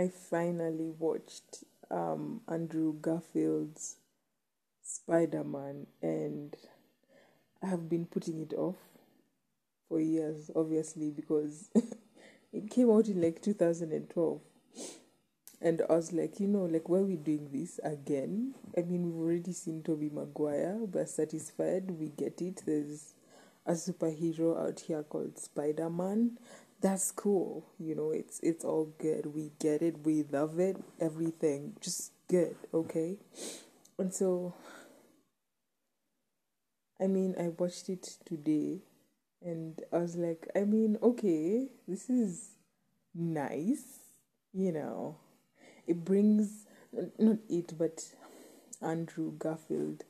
I finally watched um, Andrew Garfield's Spider Man, and I have been putting it off for years, obviously, because it came out in like 2012. And I was like, you know, like, why are we doing this again? I mean, we've already seen Tobey Maguire. We're satisfied. We get it. There's a superhero out here called Spider Man. That's cool. You know, it's it's all good. We get it. We love it. Everything just good. Okay. And so, I mean, I watched it today, and I was like, I mean, okay, this is nice. You know it brings not it but Andrew Garfield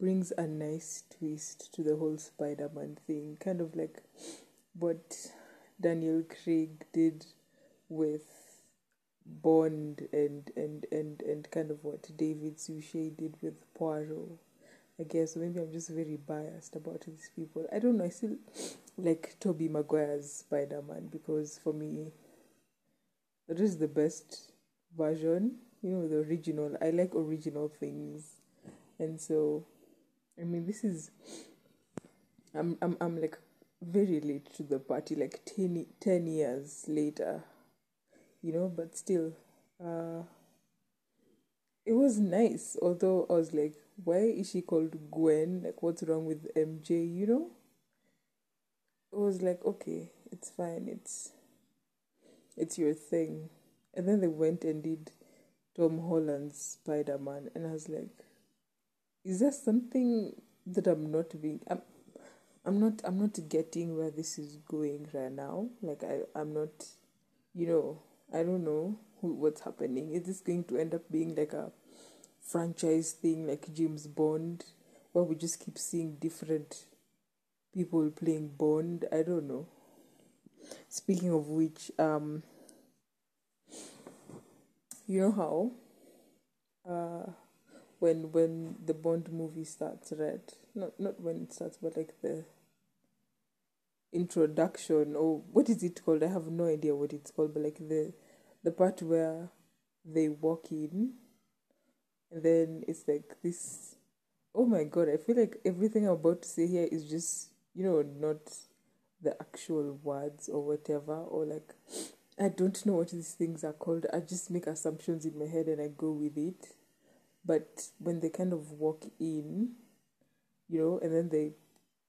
brings a nice twist to the whole Spider-Man thing, kind of like what Daniel Craig did with Bond and and and and kind of what David Suchet did with Poirot. I guess maybe I'm just very biased about these people. I don't know. I still like Tobey Maguire's Spider Man because for me, that is the best version, you know, the original. I like original things, and so, I mean, this is. I'm I'm I'm like very late to the party, like 10, 10 years later, you know, but still, uh, it was nice. Although I was like, why is she called Gwen? Like, what's wrong with MJ? You know, it was like, okay, it's fine. It's it's your thing. And then they went and did Tom Holland's Spider Man, and I was like, is there something that I'm not being? I'm, I'm not. I'm not getting where this is going right now. Like I, I'm not. You know, I don't know who, what's happening. Is this going to end up being like a franchise thing, like James Bond, where we just keep seeing different people playing Bond? I don't know. Speaking of which, um, you know how uh when when the bond movie starts right not not when it starts but like the introduction or what is it called i have no idea what it's called but like the the part where they walk in and then it's like this oh my god i feel like everything i'm about to say here is just you know not the actual words or whatever or like I don't know what these things are called. I just make assumptions in my head and I go with it. But when they kind of walk in, you know, and then they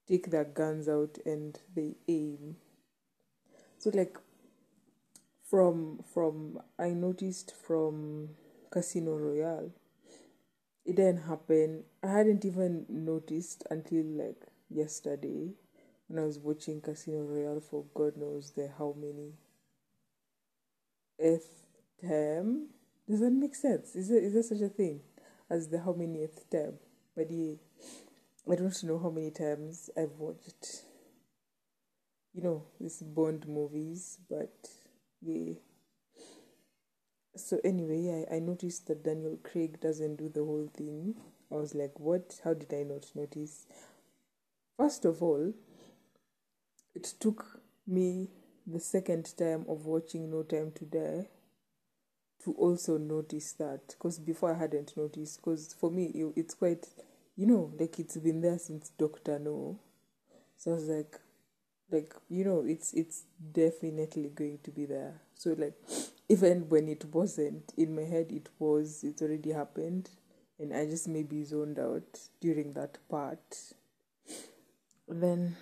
take their guns out and they aim. So like from from I noticed from Casino Royale, it didn't happen. I hadn't even noticed until like yesterday when I was watching Casino Royale for God knows the how many eighth term. Does that make sense? Is there, is there such a thing as the how many eighth term? But yeah, I don't know how many times I've watched, you know, these Bond movies, but yeah. So anyway, I, I noticed that Daniel Craig doesn't do the whole thing. I was like, what? How did I not notice? First of all, it took me the second time of watching No Time to Die to also notice that because before I hadn't noticed because for me it, it's quite you know like it's been there since Doctor No? So I was like like you know it's it's definitely going to be there. So like even when it wasn't in my head it was it already happened and I just maybe zoned out during that part. Then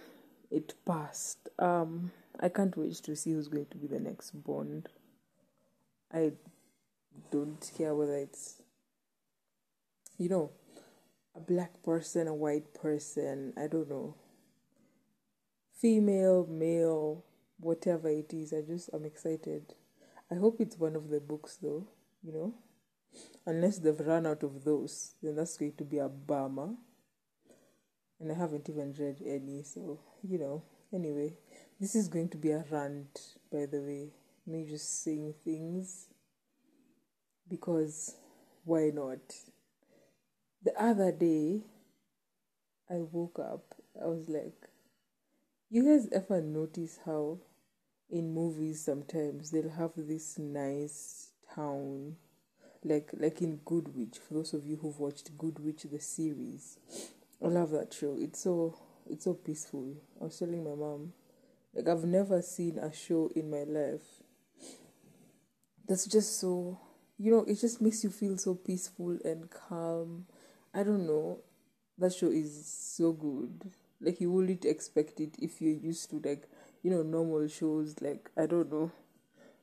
it passed. Um I can't wait to see who's going to be the next Bond. I don't care whether it's, you know, a black person, a white person, I don't know. Female, male, whatever it is, I just, I'm excited. I hope it's one of the books though, you know. Unless they've run out of those, then that's going to be a bummer. And I haven't even read any, so, you know, anyway. This is going to be a rant, by the way. Me just saying things because why not? The other day, I woke up, I was like, you guys ever notice how in movies sometimes they'll have this nice town like like in Good Witch. For those of you who've watched Good Witch the series, I love that show. It's so it's so peaceful. I was telling my mom, like I've never seen a show in my life that's just so you know it just makes you feel so peaceful and calm. I don't know. That show is so good. Like you wouldn't expect it if you're used to like you know normal shows. Like I don't know.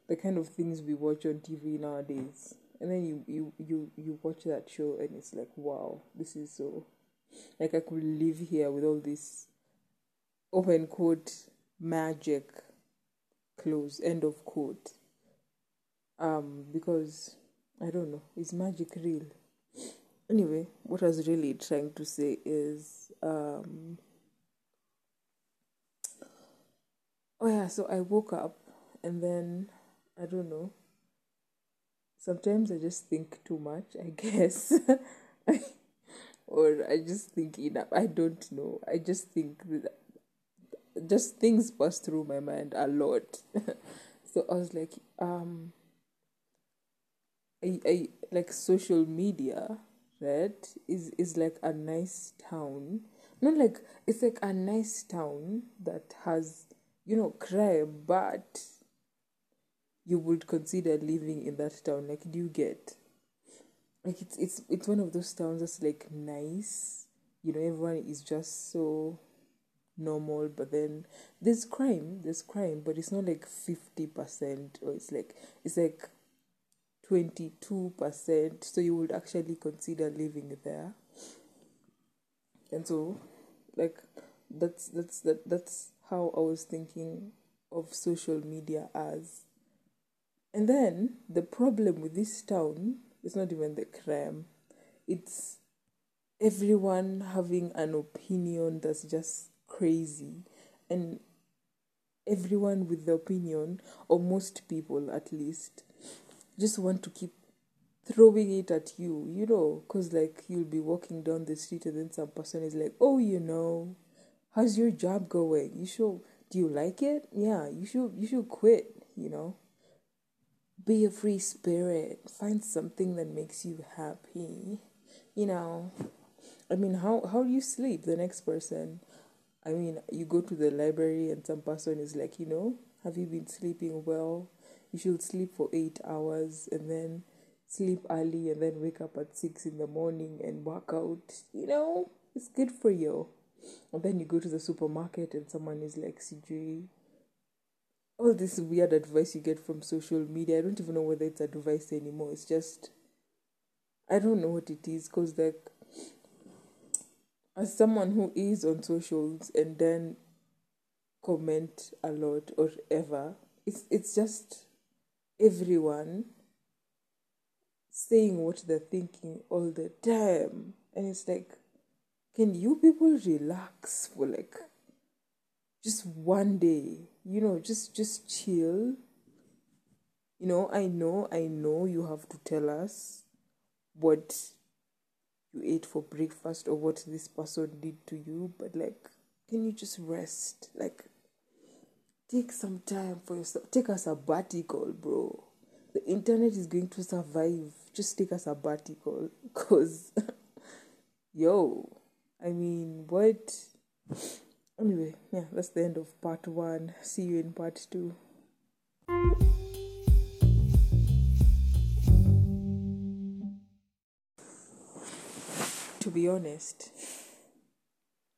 The kind of things we watch on TV nowadays. And then you you you you watch that show and it's like wow this is so like i could live here with all this open quote magic close end of quote. Um because i don't know. Is magic real anyway what i was really trying to say is um oh yeah so i woke up and then i don't know sometimes I just think too much, I guess. or I just think enough. I don't know. I just think just things pass through my mind a lot. so I was like, um, I, I like social media, right? Is is like a nice town. Not like it's like a nice town that has you know crime, but you would consider living in that town like do you get like it's it's it's one of those towns that's like nice you know everyone is just so normal but then there's crime there's crime but it's not like 50% or it's like it's like 22% so you would actually consider living there. And so like that's that's that that's how i was thinking of social media as. And then the problem with this town is not even the crime, it's everyone having an opinion that's just crazy. And everyone with the opinion, or most people at least, just want to keep throwing it at you, you know, because like you'll be walking down the street and then some person is like, oh, you know, how's your job going? You should, do you like it? Yeah, you should, you should quit, you know. Be a free spirit. Find something that makes you happy you know. I mean how how do you sleep the next person? I mean you go to the library and some person is like you know have you been sleeping well you should sleep for eight hours and then sleep early and then wake up at six in the morning and work out you know it's good for you and then you go to the supermarket and someone is like cj all this weird advice you get from social media. I don't even know whether it's advice anymore. It's just I don't know what it is because like as someone who is on socials and then comment a lot or ever, it's it's just everyone saying what they're thinking all the time. And it's like, can you people relax for like just one day? you know just just chill you know i know i know you have to tell us what you ate for breakfast or what this person did to you but like can you just rest like take some time for yourself take a sabbatical bro the internet is going to survive just take a sabbatical because yo i mean what Anyway, yeah, that's the end of part one. See you in part two. To be honest,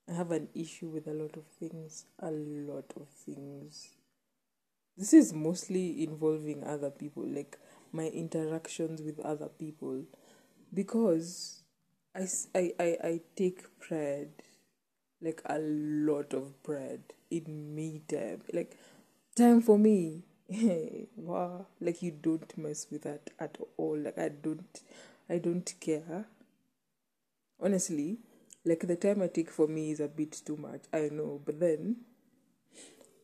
I have an issue with a lot of things. A lot of things. This is mostly involving other people, like my interactions with other people, because I, I, I, I take pride like a lot of bread in me time like time for me wow like you don't mess with that at all like i don't i don't care honestly like the time i take for me is a bit too much i know but then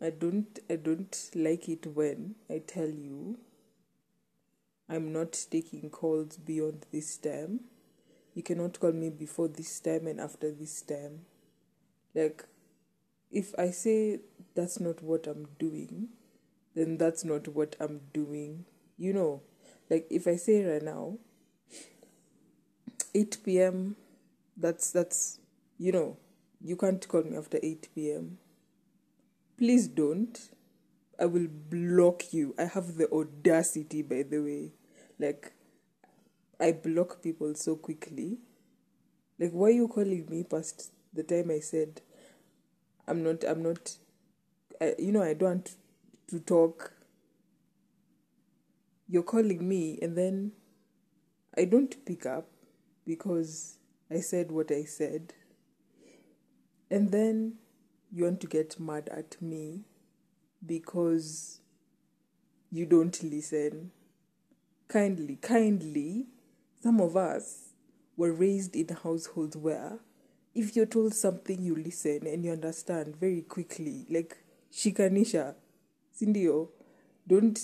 i don't i don't like it when i tell you i'm not taking calls beyond this time you cannot call me before this time and after this time like, if I say that's not what I'm doing, then that's not what I'm doing. You know, Like if I say right now, 8 p.m. That's that's you know you can't call me after 8 p.m. Please don't. I will block you. I have the audacity, by the way. Like, I block people so quickly. Like, why are you calling me past the time I said I'm not, I'm not, I, you know, I don't want to talk. You're calling me, and then I don't pick up because I said what I said. And then you want to get mad at me because you don't listen. Kindly, kindly, some of us were raised in households where if you're told something, you listen and you understand very quickly. Like, shikanisha, sindio, don't,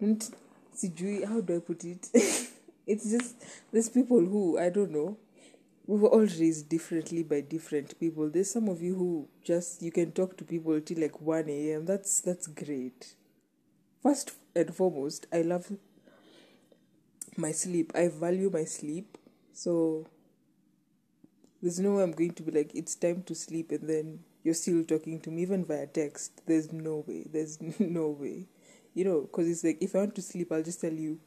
don't, sijui, how do I put it? it's just, there's people who, I don't know, we were all raised differently by different people. There's some of you who just you can talk to people till like one a.m. That's that's great. First and foremost, I love my sleep. I value my sleep. So there's no way I'm going to be like it's time to sleep and then you're still talking to me even via text. There's no way. There's no way. You know, because it's like if I want to sleep, I'll just tell you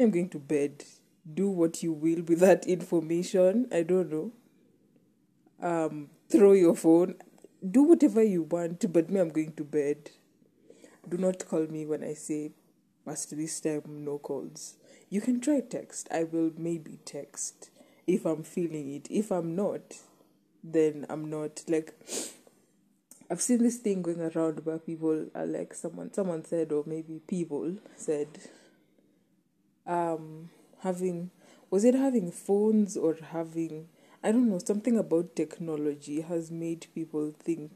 I'm going to bed do what you will with that information. I don't know. Um, throw your phone. Do whatever you want, but me, I'm going to bed. Do not call me when I say past this time, no calls. You can try text. I will maybe text if I'm feeling it. If I'm not, then I'm not. Like, I've seen this thing going around where people are like, someone, someone said, or maybe people said, um, having was it having phones or having I don't know something about technology has made people think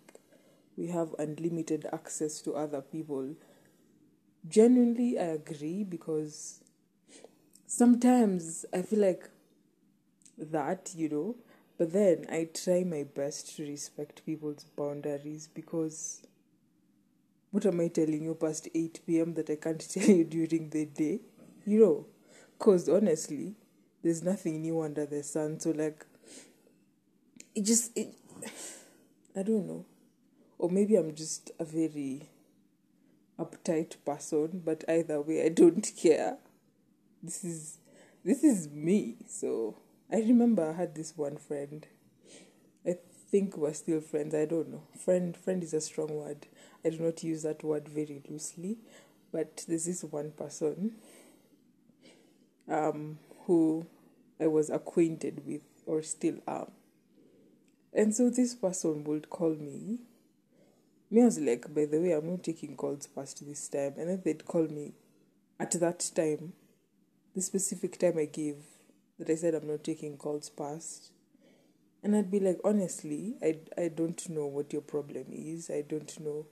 we have unlimited access to other people. Genuinely, I agree because sometimes I feel like that, you know, but then I try my best to respect people's boundaries because what am I telling you past 8 pm that I can't tell you during the day? You know, because honestly, there's nothing new under the sun. So, like, it just, it, I don't know. Or maybe I'm just a very uptight person, but either way, I don't care. This is, this is me. So, I remember I had this one friend. I think we're still friends. I don't know. Friend, friend is a strong word. I do not use that word very loosely. But there's this one person um, who I was acquainted with or still am. And so this person would call me. Me, I was like, by the way, I'm not taking calls past this time. And then they'd call me at that time, the specific time I gave that I said I'm not taking calls past. And I'd be like, honestly, I, I don't know what your problem is. I don't know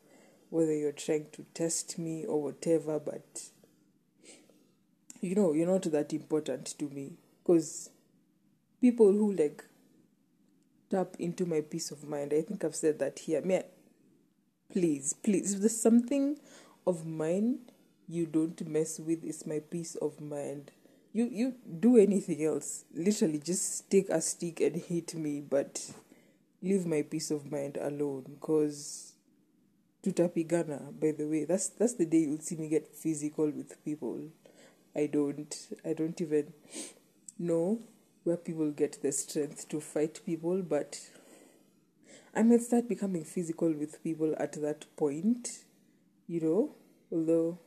whether you're trying to test me or whatever, but you know, you're not that important to me. Because people who like tap into my peace of mind, I think I've said that here. Me, please, please, if there's something of mine you don't mess with, it's my peace of mind. You you do anything else. Literally just take a stick and hit me, but leave my peace of mind alone. Cause tutapigana, by the way, that's that's the day you'll see me get physical with people. I don't I don't even know where people get the strength to fight people, but I might start becoming physical with people at that point, you know, although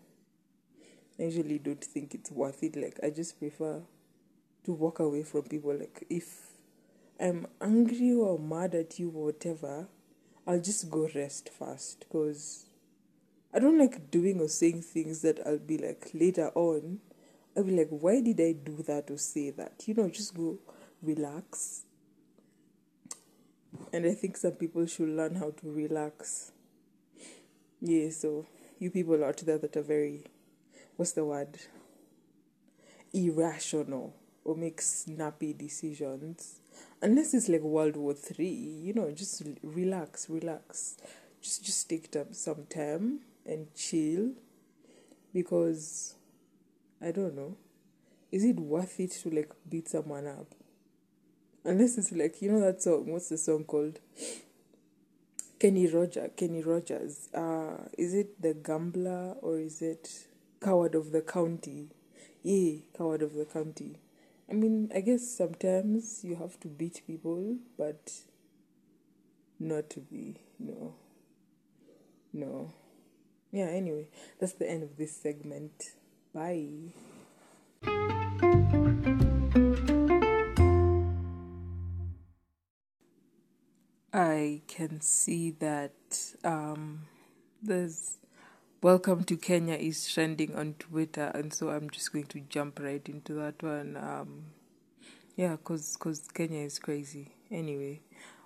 I usually don't think it's worth it. Like, I just prefer to walk away from people. Like, if I'm angry or mad at you or whatever, I'll just go rest first because I don't like doing or saying things that I'll be like later on I'll be like, why did I do that or say that? You know, just go relax. And I think some people should learn how to relax. Yeah, so you people out there that are very, what's the word? Irrational or make snappy decisions. Unless it's like World War Three, you know, just relax, relax. Just just take up some time and chill because I don't know. is it worth it to like beat someone up? Unless it's like you know that song. What's the song called? Kenny Roger, Kenny Rogers. Uh, is it the Gambler or is it Coward of the County? Yeah, Coward of the County. I mean, I guess sometimes you have to beat people, but not to be. No. No. Yeah, anyway, that's the end of this segment. Bye. I can see that um, Welcome to Kenya is trending on Twitter, and so I'm just going to jump right into that one. Um, yeah, cause cause Kenya is crazy. Anyway,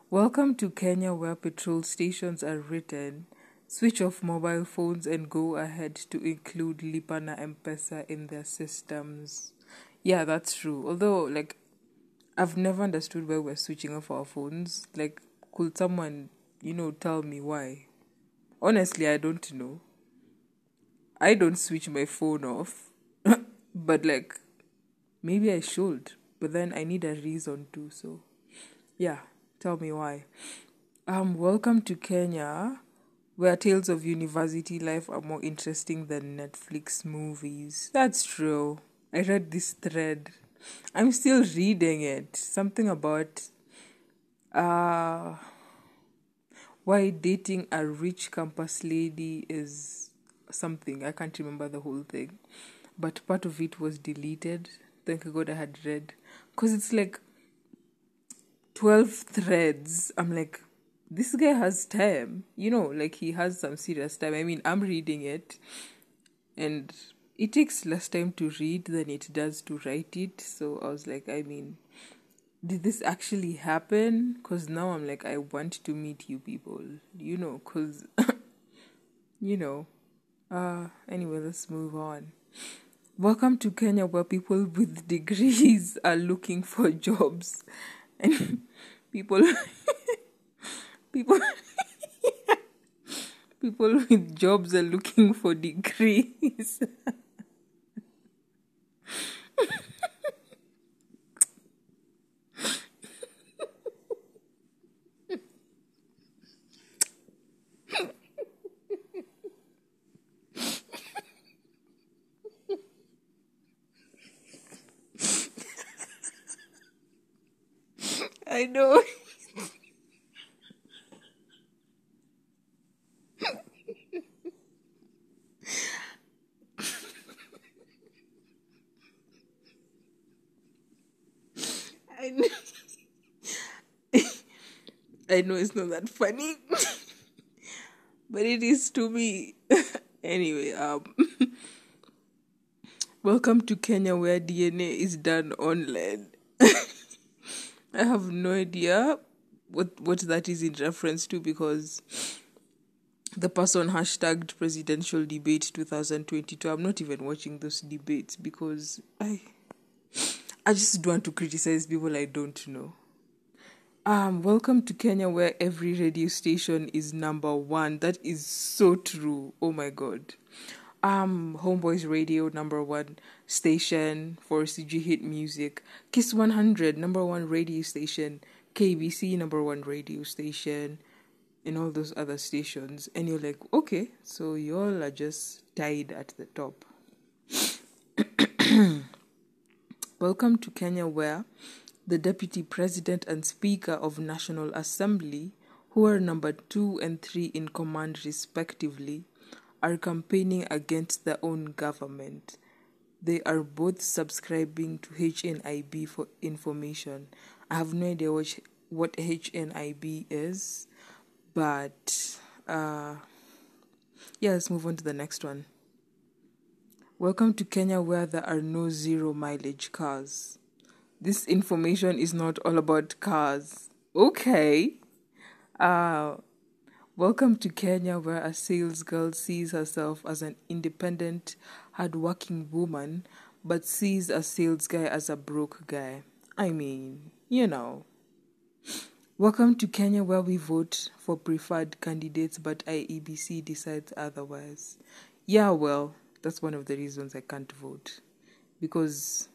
welcome to Kenya, where petrol stations are written. Switch off mobile phones and go ahead to include Lipa na M-Pesa in their systems. Yeah, that's true. Although, like, I've never understood why we're switching off our phones. Like, could someone, you know, tell me why? Honestly, I don't know. I don't switch my phone off, but like, maybe I should. But then I need a reason to. So, yeah, tell me why. Um, welcome to Kenya, where tales of university life are more interesting than Netflix movies. That's true. I read this thread. I'm still reading it. Something about uh, why dating a rich campus lady is something. I can't remember the whole thing. But part of it was deleted. Thank God I had read. Because it's like 12 threads. I'm like, this guy has time. You know, like he has some serious time. I mean, I'm reading it. And it takes less time to read than it does to write it. So I was like, I mean, did this actually happen? Because now I'm like, I want to meet you people, you know, because, you know. Uh, anyway, let's move on. Welcome to Kenya, where people with degrees are looking for jobs, and people, people, people with jobs are looking for degrees. I know. I know. I know it's not that funny, but it is to me. anyway, um, welcome to Kenya, where DNA is done online. I have no idea what what that is in reference to because the person hashtagged presidential debate 2022 i'm not even watching those debates because i i just don't want to criticize people i don't know um welcome to kenya where every radio station is number one. That is so true. Oh my god. Um Homeboyz Radio number one station for cg hit music. Kiss 100 number one radio station. Kbc number one radio station. And all those other stations. And you're like okay so you all are just tied at the top. Welcome to kenya where the deputy president and speaker of national assembly who are number two and three in command respectively are campaigning against their own government. They are both subscribing to HNIB for information. I have no idea what, what HNIB is, but uh, yeah, let's move on to the next one. Welcome to Kenya, where there are no zero mileage cars. This information is not all about cars. Okay. Uh, Welcome to Kenya, where a sales girl sees herself as an independent, hardworking woman, but sees a sales guy as a broke guy. I mean, you know. Welcome to Kenya, where we vote for preferred candidates, but IEBC decides otherwise. Yeah, well, that's one of the reasons I can't vote. Because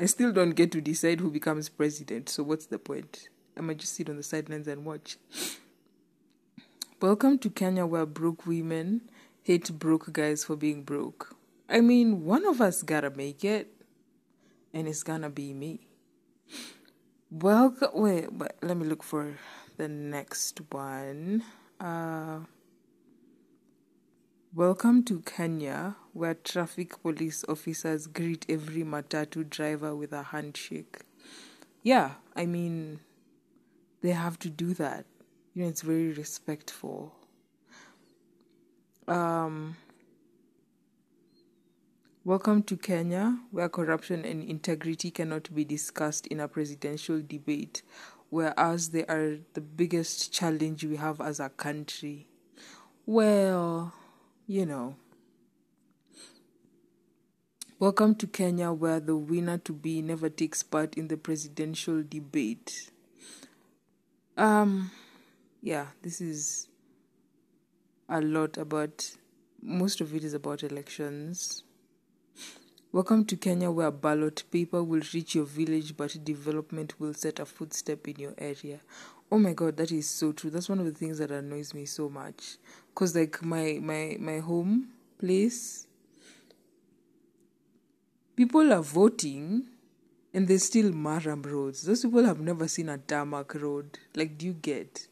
I still don't get to decide who becomes president, so what's the point? I might just sit on the sidelines and watch. Welcome to Kenya, where broke women hate broke guys for being broke. I mean, one of us gotta make it, and it's gonna be me. Welcome. Wait, but let me look for the next one. Uh, welcome to Kenya, where traffic police officers greet every matatu driver with a handshake. Yeah, I mean, they have to do that. You know, it's very respectful. Um, welcome to Kenya, where corruption and integrity cannot be discussed in a presidential debate, whereas they are the biggest challenge we have as a country. Well, you know. Welcome to Kenya, where the winner to be never takes part in the presidential debate. Um, yeah, this is a lot about, most of it is about elections. Welcome to Kenya, where ballot paper will reach your village, but development will set a footstep in your area. Oh my god, that is so true. That's one of the things that annoys me so much. Cause like my my my home place, people are voting and there's still murram roads. Those people have never seen a tarmac road. Like, do you get?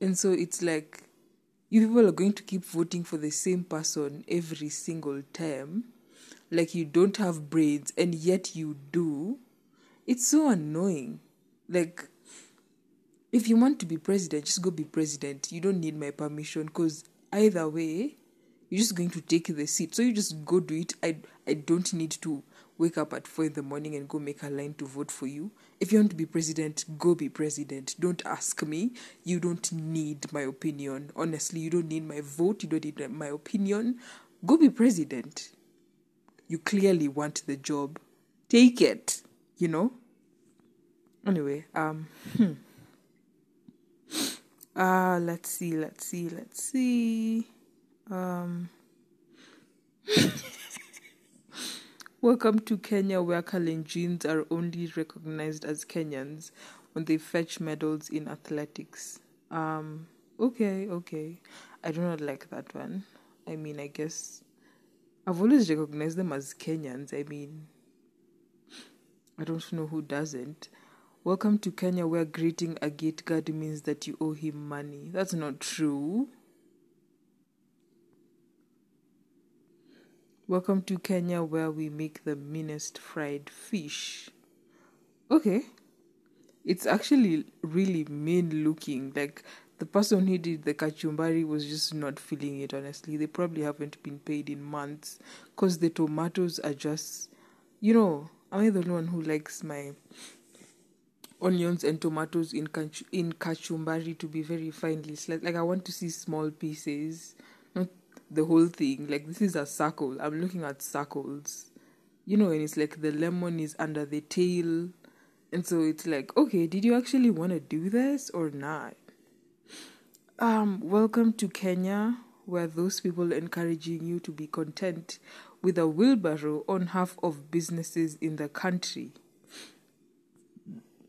And so it's like you people are going to keep voting for the same person every single term. Like you don't have brains and yet you do. It's so annoying. Like if you want to be president, just go be president. You don't need my permission because either way, you're just going to take the seat. So you just go do it. I I don't need to wake up at four in the morning and go make a line to vote for you. If you want to be president, go be president. Don't ask me. You don't need my opinion. Honestly, you don't need my vote. You don't need my opinion. Go be president. You clearly want the job. Take it, you know? Anyway, um, hmm. Uh, let's see, let's see, let's see. Um, Welcome to Kenya, where Kalenjins are only recognized as Kenyans when they fetch medals in athletics. Um, okay, okay. I do not like that one. I mean, I guess I've always recognized them as Kenyans. I mean, I don't know who doesn't. Welcome to Kenya, where greeting a gate guard means that you owe him money. That's not true. Welcome to Kenya, where we make the meanest fried fish. Okay. It's actually really mean looking. Like, the person who did the kachumbari was just not feeling it, honestly. They probably haven't been paid in months because the tomatoes are just, you know, am I the only one who likes my onions and tomatoes in in kachumbari to be very finely sliced? Like, I want to see small pieces not the whole thing. Like this is a circle. I'm looking at circles. You know, and it's like the lemon is under the tail. And so it's like, okay, did you actually want to do this or not? Um, welcome to Kenya, where those people encouraging you to be content with a wheelbarrow on half of businesses in the country.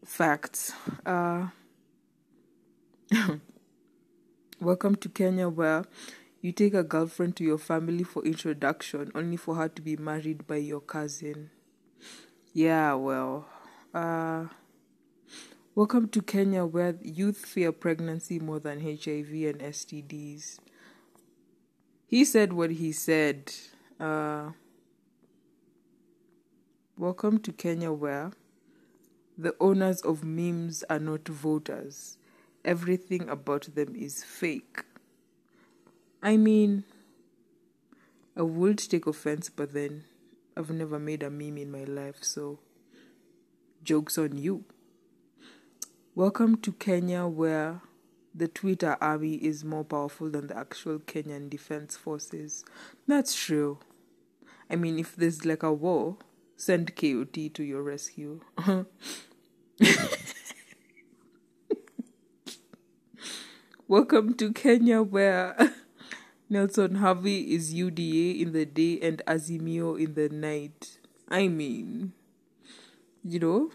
Facts. Uh, welcome to Kenya, where you take a girlfriend to your family for introduction, only for her to be married by your cousin. Yeah, well, uh, welcome to Kenya, where youth fear pregnancy more than HIV and STDs. He said what he said. Uh, welcome to Kenya, where the owners of memes are not voters. Everything about them is fake. I mean, I would take offense, but then I've never made a meme in my life, so joke's on you. Welcome to Kenya, where the Twitter army is more powerful than the actual Kenyan defense forces. That's true. I mean, if there's like a war, send KOT to your rescue. Welcome to Kenya, where Nelson Havi is UDA in the day and Azimio in the night. I mean, you know,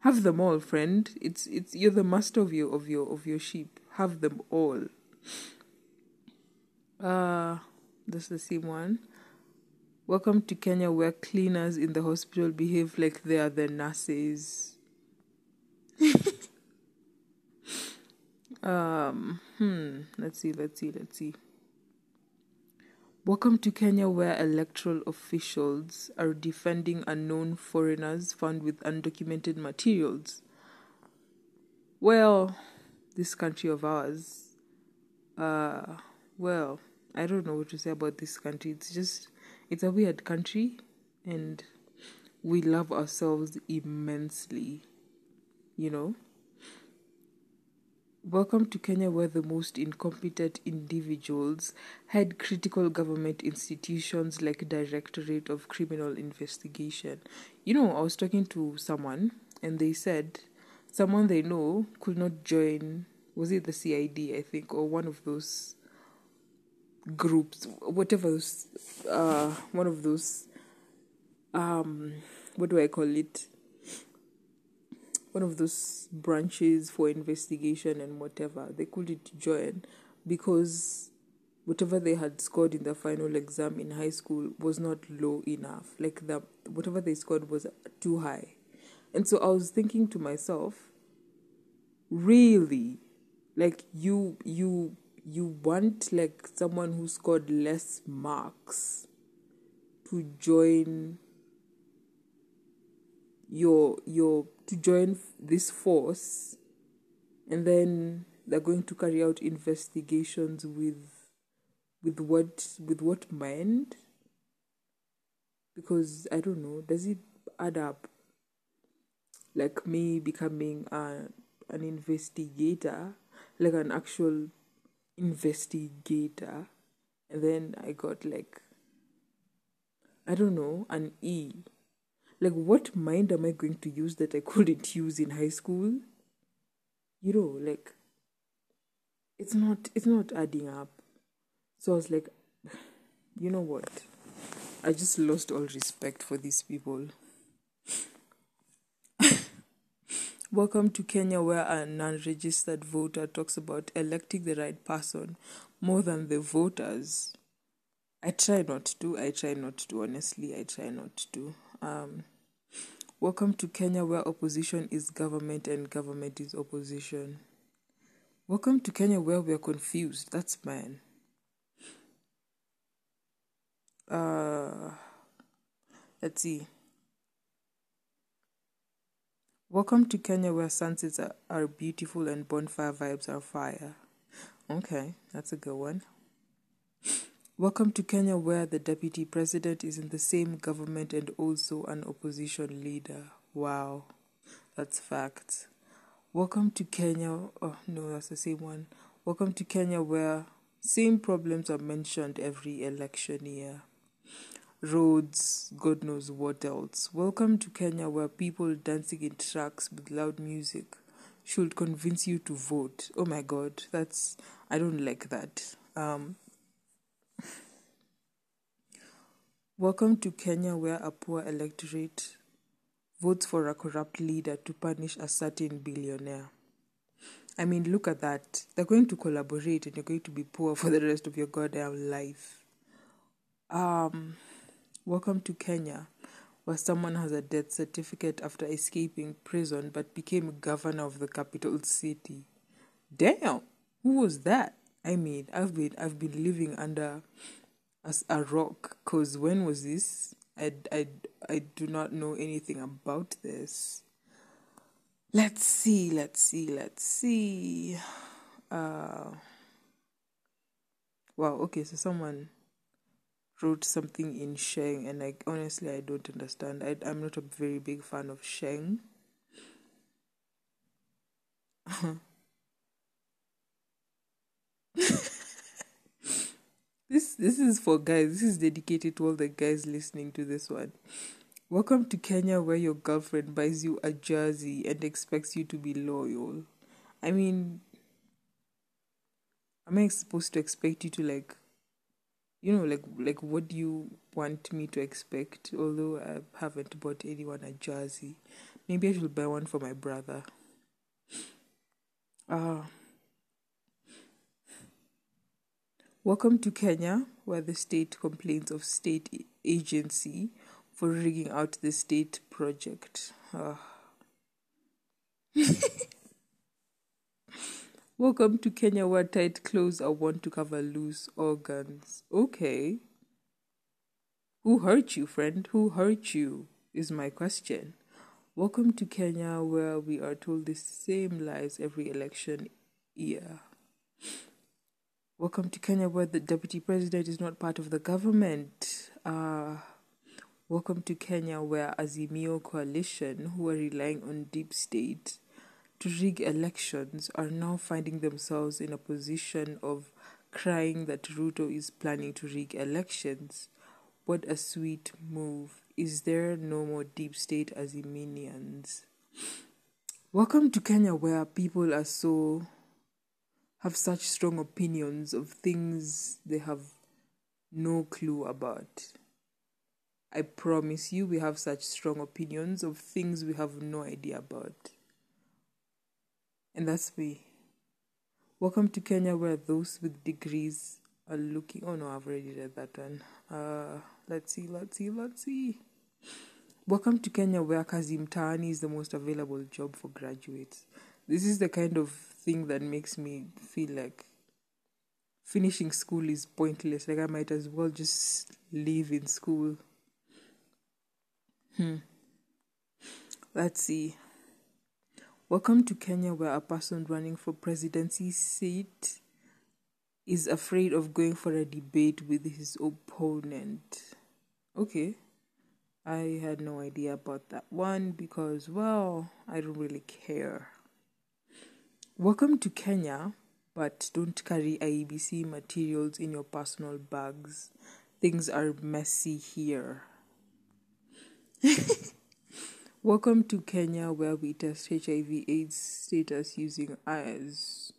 have them all, friend. It's it's you're the master of your of your of your sheep. Have them all. Uh that's the same one. Welcome to Kenya where cleaners in the hospital behave like they are the nurses. um hmm let's see, let's see, let's see. Welcome to Kenya, where electoral officials are defending unknown foreigners found with undocumented materials. Well, this country of ours, uh, well, I don't know what to say about this country. It's just, it's a weird country, and we love ourselves immensely, you know. Welcome to Kenya, where the most incompetent individuals head critical government institutions like Directorate of Criminal Investigation. You know, I was talking to someone, and they said someone they know could not join. Was it the CID? I think, or one of those groups, whatever. Those, uh, one of those. Um, what do I call it? one of those branches for investigation and whatever. They couldn't join because whatever they had scored in the final exam in high school was not low enough. Like the whatever they scored was too high. And so I was thinking to myself, really? Like you you you want like someone who scored less marks to join your your to join this force and then they're going to carry out investigations with with what with what mind? Because i don't know does it add up? Like me becoming a, an investigator like an actual investigator and then i got like i don't know an e. Like what mind am i going to use that i couldn't use in high school? You know like it's not it's not adding up. So i was like you know what? I just lost all respect for these people Welcome to Kenya, where a non registered voter talks about electing the right person more than the voters. I try not to. I try not to. Honestly, I try not to. Um, welcome to Kenya, where opposition is government and government is opposition. Welcome to Kenya, where we are confused. That's mine. Uh, let's see. Welcome to Kenya, where sunsets are, beautiful and bonfire vibes are fire. Okay, that's a good one. Welcome to Kenya, where the deputy president is in the same government and also an opposition leader. Wow, that's fact. Welcome to Kenya. Oh, no, that's the same one. Welcome to Kenya, where same problems are mentioned every election year. Roads, God knows what else. Welcome to Kenya, where people dancing in trucks with loud music should convince you to vote. Oh my God, that's I don't like that. Um, Welcome to Kenya, where a poor electorate votes for a corrupt leader to punish a certain billionaire. I mean, look at that. They're going to collaborate and you're going to be poor for the rest of your goddamn life. Um, welcome to Kenya, where someone has a death certificate after escaping prison but became governor of the capital city. Damn, who was that? I mean, I've been I've been living under as a rock because when was this I, I, I do not know anything about this let's see let's see let's see uh wow okay so someone wrote something in sheng and like honestly i don't understand I, i'm not a very big fan of sheng This this is for guys. This is dedicated to all the guys listening to this one. Welcome to Kenya where your girlfriend buys you a jersey and expects you to be loyal. I mean am I supposed to expect you to like you know like like what do you want me to expect, although I haven't bought anyone a jersey. Maybe I should buy one for my brother. Ah. Uh, welcome to Kenya, where the state complains of state agency for rigging out the state project. Uh. Welcome to Kenya, where tight clothes are worn to cover loose organs. Okay. Who hurt you, friend? Who hurt you? Is my question. Welcome to Kenya, where we are told the same lies every election year. Welcome to Kenya, where the deputy president is not part of the government. Uh, welcome to Kenya, where Azimio coalition, who are relying on deep state to rig elections are now finding themselves in a position of crying that Ruto is planning to rig elections. What a sweet move. Is there no more deep state as minions? Welcome to Kenya where people are so have such strong opinions of things they have no clue about. I promise you we have such strong opinions of things we have no idea about. And that's me. Welcome to Kenya, where those with degrees are looking. Oh no, I've already read that one. Uh, let's see, let's see, let's see. Welcome to Kenya, where Kazi Mtaani is the most available job for graduates. This is the kind of thing that makes me feel like finishing school is pointless. Like I might as well just live in school. Hmm. Let's see. Welcome to Kenya, where a person running for presidency seat is afraid of going for a debate with his opponent. Okay. I had no idea about that one because, well, I don't really care. Welcome to Kenya, but don't carry IEBC materials in your personal bags. Things are messy here. Welcome to Kenya, where we test HIV/AIDS status using eyes.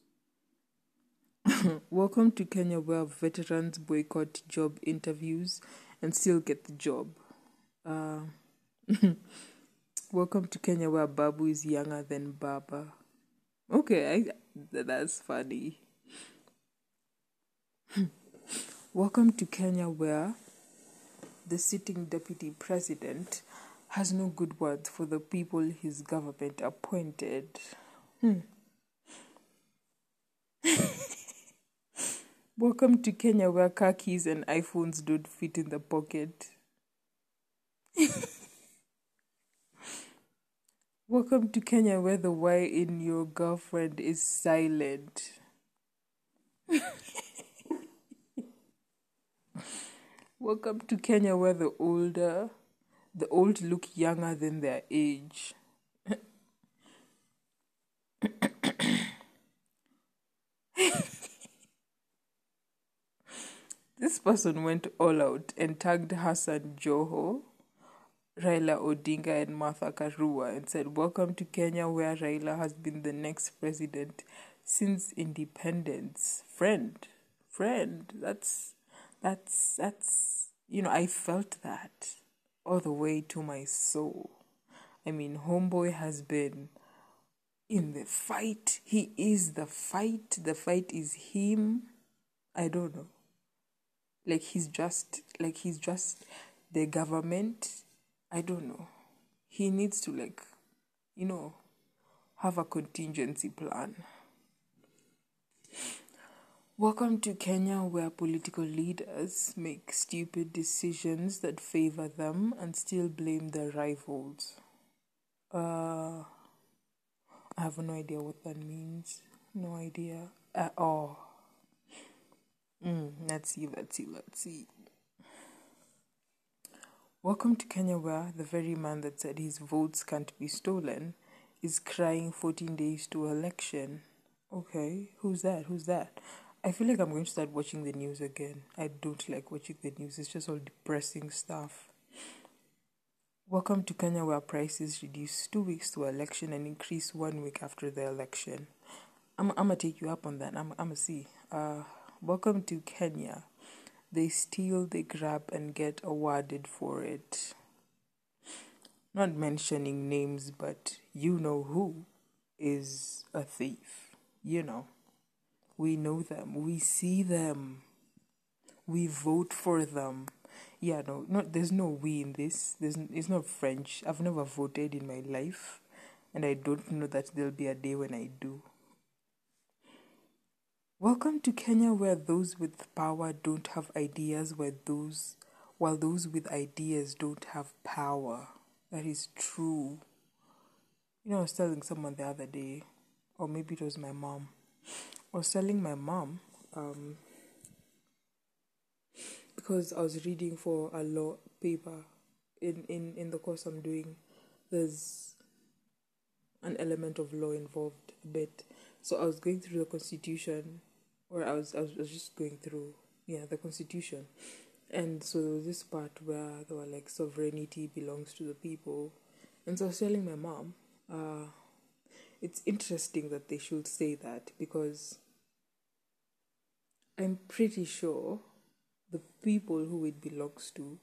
Welcome to Kenya, where veterans boycott job interviews and still get the job. Uh, welcome to Kenya, where Babu is younger than Baba. Okay, I, that's funny. welcome to Kenya, where the sitting deputy president has no good words for the people his government appointed. Hmm. Welcome to Kenya where car keys and iPhones don't fit in the pocket. Welcome to Kenya where the Y in your girlfriend is silent. Welcome to Kenya where the older the old look younger than their age. this person went all out and tagged Hassan Joho, Raila Odinga, and Martha Karua and said, Welcome to Kenya, where Raila has been the next president since independence. Friend, friend, that's, that's, that's, you know, I felt that all the way to my soul. I mean, Homeboy has been in the fight. He is the fight. The fight is him. I don't know. Like he's just like he's just the government. I don't know. He needs to like, you know, have a contingency plan. Welcome to Kenya, where political leaders make stupid decisions that favor them and still blame their rivals. Uh, I have no idea what that means. No idea at all. Mm, let's see, let's see, let's see. Welcome to Kenya, where the very man that said his votes can't be stolen is crying 14 days to election. Okay, who's that? Who's that? I feel like I'm going to start watching the news again. I don't like watching the news, it's just all depressing stuff. Welcome to Kenya, where prices reduce two weeks to election and increase one week after the election. I'm, I'm gonna take you up on that. I'm, I'm gonna see. Uh, welcome to Kenya. they steal, they grab, and get awarded for it. Not mentioning names, but you know who is a thief. You know. We know them. We see them. We vote for them. Yeah, no, not there's no we in this. There's it's not French. I've never voted in my life, and I don't know that there'll be a day when I do. Welcome to Kenya, where those with power don't have ideas, where those while those with ideas don't have power. That is true. You know, I was telling someone the other day, or maybe it was my mom. Was telling my mom, um, because I was reading for a law paper in, in, in the course I'm doing, there's an element of law involved a bit. So I was going through the constitution, or I was, I was, I was just going through, yeah, the constitution. And so there was this part where they were like, sovereignty belongs to the people. And so I was telling my mom, uh, it's interesting that they should say that because I'm pretty sure the people who it belongs to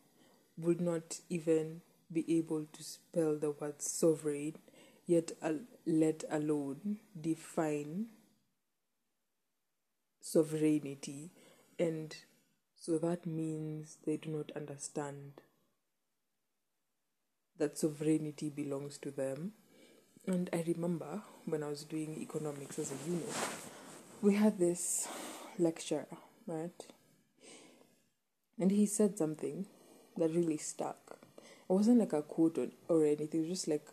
would not even be able to spell the word sovereign, yet let alone define sovereignty. And so that means they do not understand that sovereignty belongs to them. And I remember when I was doing economics as a unit, we had this lecture, right? And he said something that really stuck. It wasn't like a quote or, or anything, it was just like,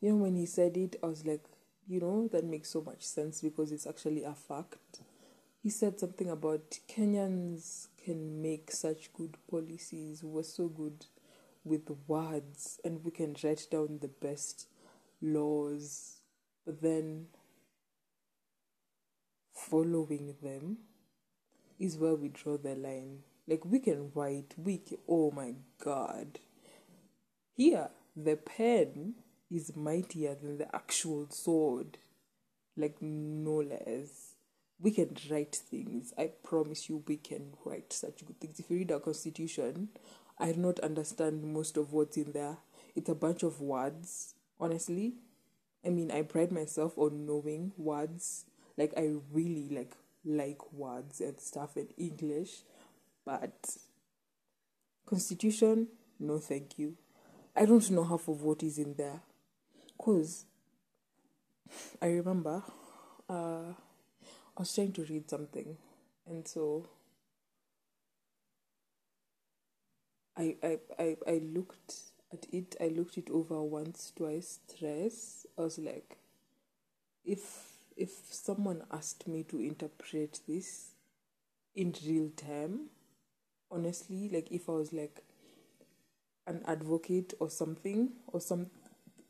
you know, when he said it, I was like, you know, that makes so much sense because it's actually a fact. He said something about Kenyans can make such good policies, we're so good with words, and we can write down the best laws, but then following them is where we draw the line. Like we can write, we can, oh my god. Here, the pen is mightier than the actual sword. Like no less. We can write things. I promise you, we can write such good things. If you read our constitution, I do not understand most of what's in there. It's a bunch of words, honestly. I mean, I pride myself on knowing words like I really like like words and stuff in English, but Constitution, no thank you. I don't know half of what is in there. Cause I remember uh, I was trying to read something and so I, I, I, I looked at it, I looked it over once, twice, thrice. I was like, if if someone asked me to interpret this in real time, honestly, like if I was like an advocate or something, or some,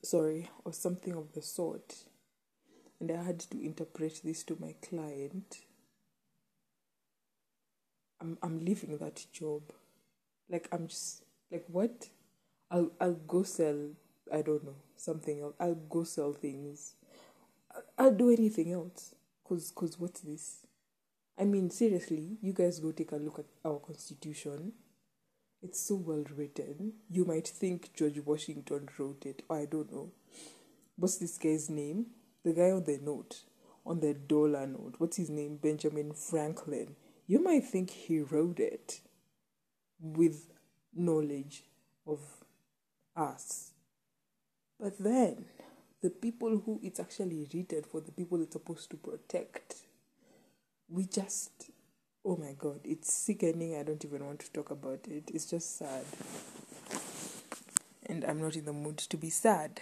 sorry, or something of the sort, and I had to interpret this to my client, I'm I'm leaving that job. Like I'm just like what? I'll I'll go sell I don't know something else. I'll go sell things I'll do anything else. Cause, cause what's this? I mean, seriously, you guys go take a look at our constitution. It's so well written. You might think George Washington wrote it. I don't know. What's this guy's name? The guy on the note, on the dollar note. What's his name? Benjamin Franklin. You might think he wrote it with knowledge of us. But then the people who it's actually written for, the people it's supposed to protect. We just, oh my god, it's sickening. I don't even want to talk about it. It's just sad. And I'm not in the mood to be sad.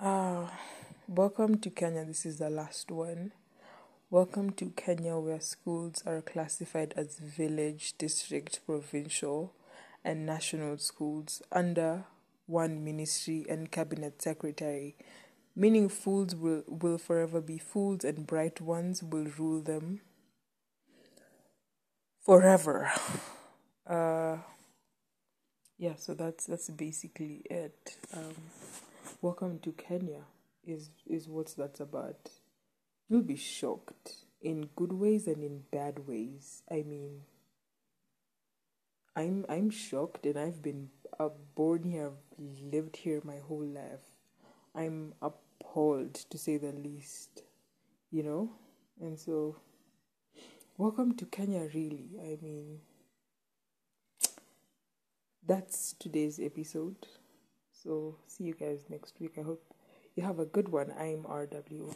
Uh, welcome to Kenya. This is the last one. Welcome to Kenya, where schools are classified as village, district, provincial, and national schools under one ministry and cabinet secretary, meaning fools will, will forever be fools and bright ones will rule them forever. Uh, yeah, so that's that's basically it. Um, welcome to Kenya is is what that's about. You'll be shocked. in good ways and in bad ways. I mean, I'm I'm shocked, and I've been uh, born here, lived here my whole life. I'm appalled to say the least, you know, and so welcome to Kenya. Really, I mean, that's today's episode. So see you guys next week. I hope you have a good one. I'm RW.